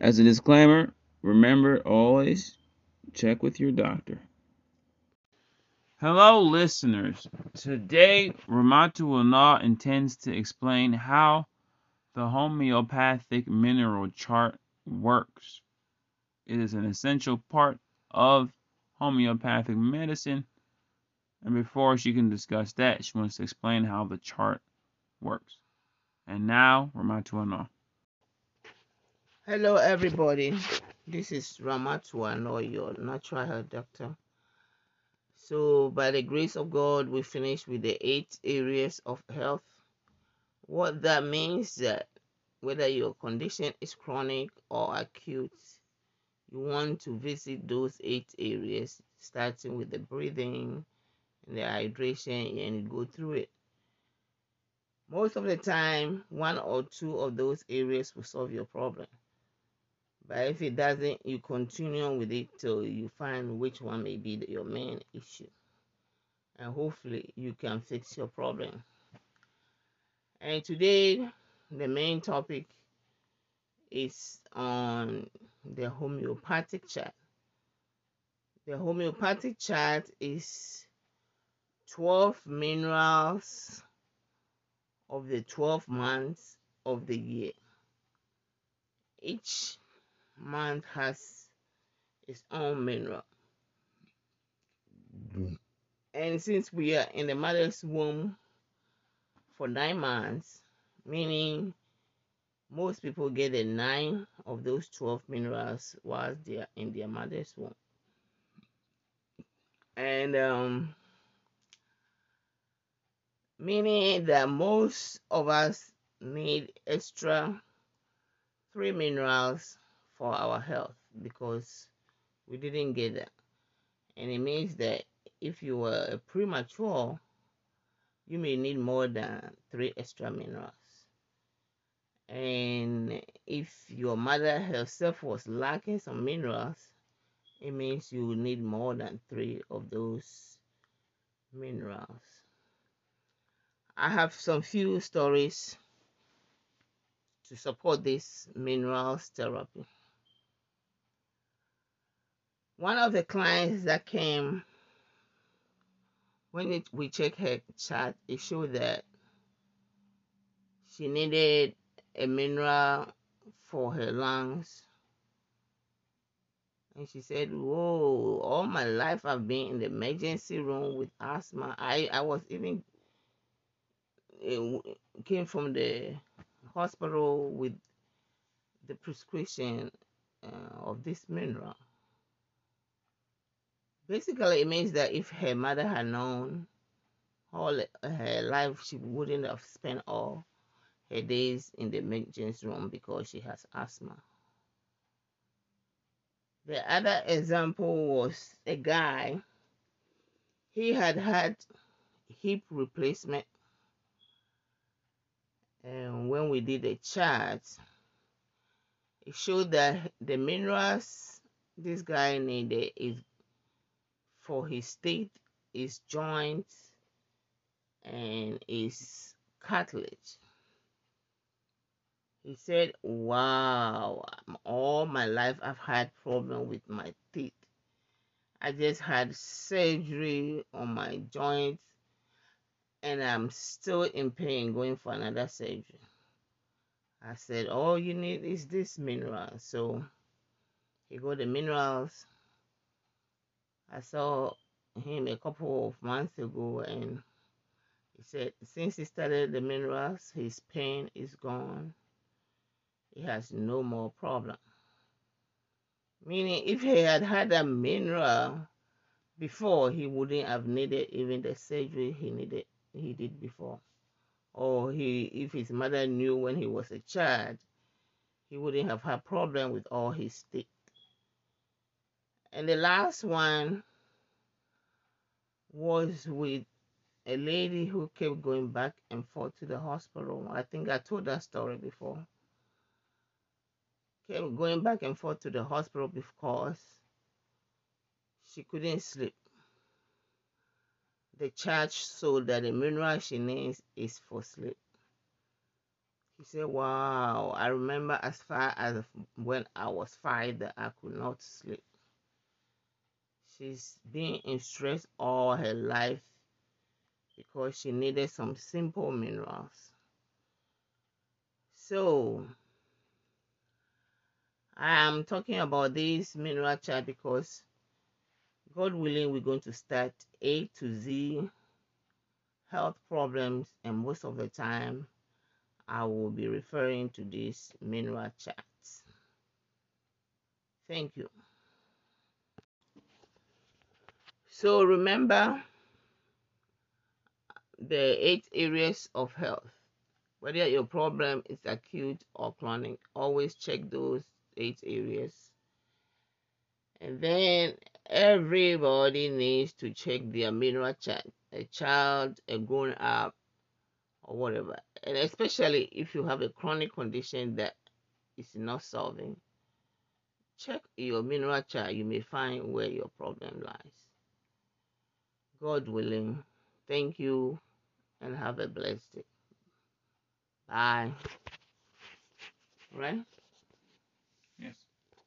As a disclaimer, remember always check with your doctor. Hello, listeners. Today, Rahmatu Annoh intends to explain how the homeopathic mineral chart works. It is an essential part of homeopathic medicine. And before she can discuss that, she wants to explain how the chart works. And now, Rahmatu Annoh. Hello, everybody. This is Rahmatu Annoh, your natural health doctor. So, by the grace of God, we finished with the eight areas of health. What that means that whether your condition is chronic or acute, you want to visit those eight areas, starting with the breathing and the hydration, and go through it. Most of the time, one or two of those areas will solve your problem. But if it doesn't, you continue with it till you find which one may be your main issue. And hopefully you can fix your problem. And today, the main topic is on the homeopathic chart. The homeopathic chart is 12 minerals of the 12 months of the year. Each month has its own mineral. And since we are in the mother's womb for nine months, meaning most people get the nine of those 12 minerals whilst they are in their mother's womb. And um, meaning that most of us need extra three minerals for our health because we didn't get that. And it means that if you were premature, you may need more than three extra minerals. And if your mother herself was lacking some minerals, it means you need more than three of those minerals. I have some few stories to support this minerals therapy. One of the clients that came, when it, we checked her chart, it showed that she needed a mineral for her lungs. And she said, Whoa, all my life I've been in the emergency room with asthma. I, I was even came from the hospital with the prescription uh, of this mineral. Basically, it means that if her mother had known all her life, she wouldn't have spent all her days in the emergency room because she has asthma. The other example was a guy. He had had hip replacement, and when we did the chart, it showed that the minerals this guy needed is for his teeth, his joints, and his cartilage. He said, Wow, all my life I've had problem with my teeth. I just had surgery on my joints and I'm still in pain going for another surgery. I said, All you need is this mineral. So he got the minerals I saw him a couple of months ago and he said since he started the minerals, his pain is gone. He has no more problem. Meaning, if he had had a mineral before, he wouldn't have needed even the surgery he needed he did before. Or he, if his mother knew when he was a child, he wouldn't have had problem with all his teeth. And the last one was with a lady who kept going back and forth to the hospital. I think I told that story before. Kept going back and forth to the hospital because she couldn't sleep. The church saw that the mineral she needs is for sleep. He said, Wow, I remember as far as when I was five that I could not sleep. She's been in stress all her life because she needed some simple minerals. So, I am talking about this mineral chart because God willing, we're going to start A to Z health problems, and most of the time, I will be referring to this mineral charts. Thank you. So remember the eight areas of health. Whether your problem is acute or chronic, always check those eight areas. And then everybody needs to check their mineral chart. A child, a grown up, or whatever. And especially if you have a chronic condition that is not solving, check your mineral chart. You may find where your problem lies. God willing. Thank you and have a blessed day. Bye. Right?